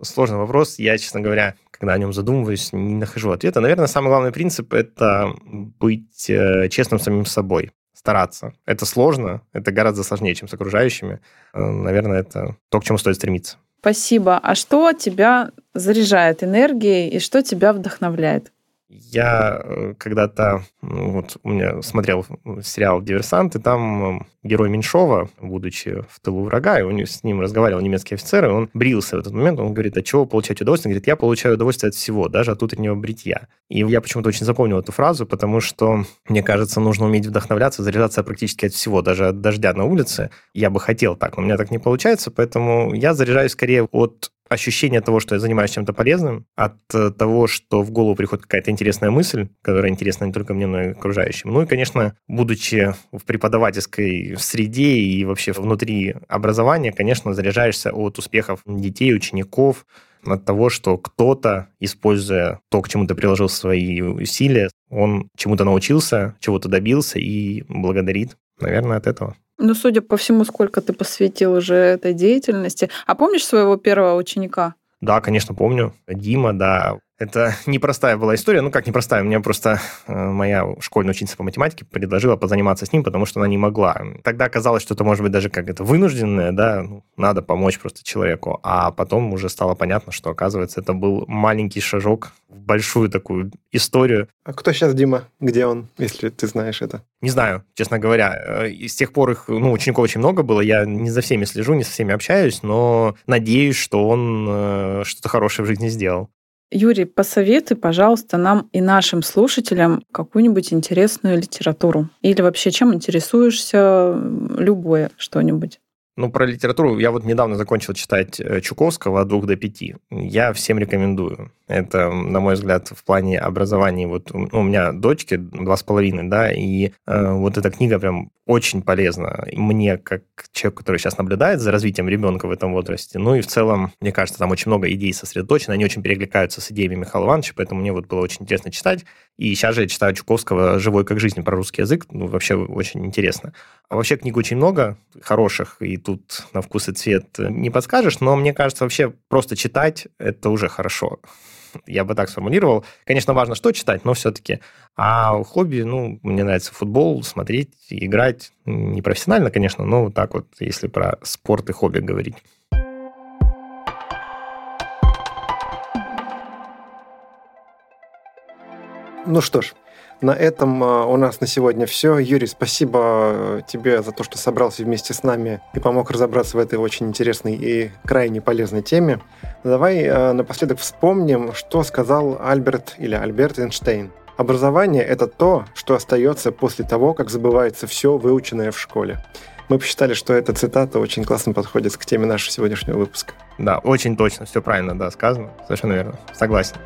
Сложный вопрос. Я, честно говоря, когда о нем задумываюсь, не нахожу ответа. Наверное, самый главный принцип – это быть э, честным самим собой стараться. Это сложно, это гораздо сложнее, чем с окружающими. Э, наверное, это то, к чему стоит стремиться. Спасибо. А что тебя заряжает энергией и что тебя вдохновляет? Я э, когда-то вот у меня смотрел сериал «Диверсант», и там э, герой Меньшова, будучи в тылу врага, и него, с ним разговаривал немецкий офицер, и он брился в этот момент, он говорит, а чего вы получаете удовольствие? Он говорит, я получаю удовольствие от всего, даже от утреннего бритья. И я почему-то очень запомнил эту фразу, потому что, мне кажется, нужно уметь вдохновляться, заряжаться практически от всего, даже от дождя на улице. Я бы хотел так, но у меня так не получается, поэтому я заряжаюсь скорее от ощущение того, что я занимаюсь чем-то полезным, от э, того, что в голову приходит какая-то интересная мысль, которая интересна не только мне, но и окружающим. Ну и, конечно, будучи в преподавательской среде и вообще внутри образования, конечно, заряжаешься от успехов детей, учеников, от того, что кто-то, используя то, к чему ты приложил свои усилия, он чему-то научился, чего-то добился и благодарит. Наверное, от этого. Ну, судя по всему, сколько ты посвятил уже этой деятельности. А помнишь своего первого ученика? Да, конечно, помню. Дима, да. Это непростая была история. Ну, как непростая? Мне просто э, моя школьная ученица по математике предложила позаниматься с ним, потому что она не могла. Тогда казалось, что это может быть даже как это вынужденное, да, ну, надо помочь просто человеку. А потом уже стало понятно, что, оказывается, это был маленький шажок в большую такую историю. А кто сейчас Дима? Где он, если ты знаешь это? Не знаю, честно говоря. Э, с тех пор их, ну, учеников очень много было. Я не за всеми слежу, не со всеми общаюсь, но надеюсь, что он э, что-то хорошее в жизни сделал. Юрий, посоветуй, пожалуйста, нам и нашим слушателям какую-нибудь интересную литературу. Или вообще чем интересуешься, любое что-нибудь. Ну, про литературу я вот недавно закончил читать э, Чуковского от двух до пяти. Я всем рекомендую. Это, на мой взгляд, в плане образования. Вот ну, у меня дочки два с половиной, да, и э, вот эта книга прям очень полезна мне, как человек, который сейчас наблюдает за развитием ребенка в этом возрасте. Ну и в целом, мне кажется, там очень много идей сосредоточено, они очень перекликаются с идеями Михаила Ивановича, поэтому мне вот было очень интересно читать. И сейчас же я читаю Чуковского «Живой как жизнь» про русский язык, ну, вообще очень интересно. А вообще книг очень много хороших, и тут на вкус и цвет не подскажешь, но мне кажется, вообще просто читать – это уже хорошо. Я бы так сформулировал. Конечно, важно, что читать, но все-таки. А хобби, ну, мне нравится футбол, смотреть, играть. Не профессионально, конечно, но вот так вот, если про спорт и хобби говорить. Ну что ж, на этом а, у нас на сегодня все. Юрий, спасибо э, тебе за то, что собрался вместе с нами и помог разобраться в этой очень интересной и крайне полезной теме. Давай э, напоследок вспомним, что сказал Альберт или Альберт Эйнштейн. Образование – это то, что остается после того, как забывается все выученное в школе. Мы посчитали, что эта цитата очень классно подходит к теме нашего сегодняшнего выпуска. Да, очень точно, все правильно, да, сказано. Совершенно верно. Согласен.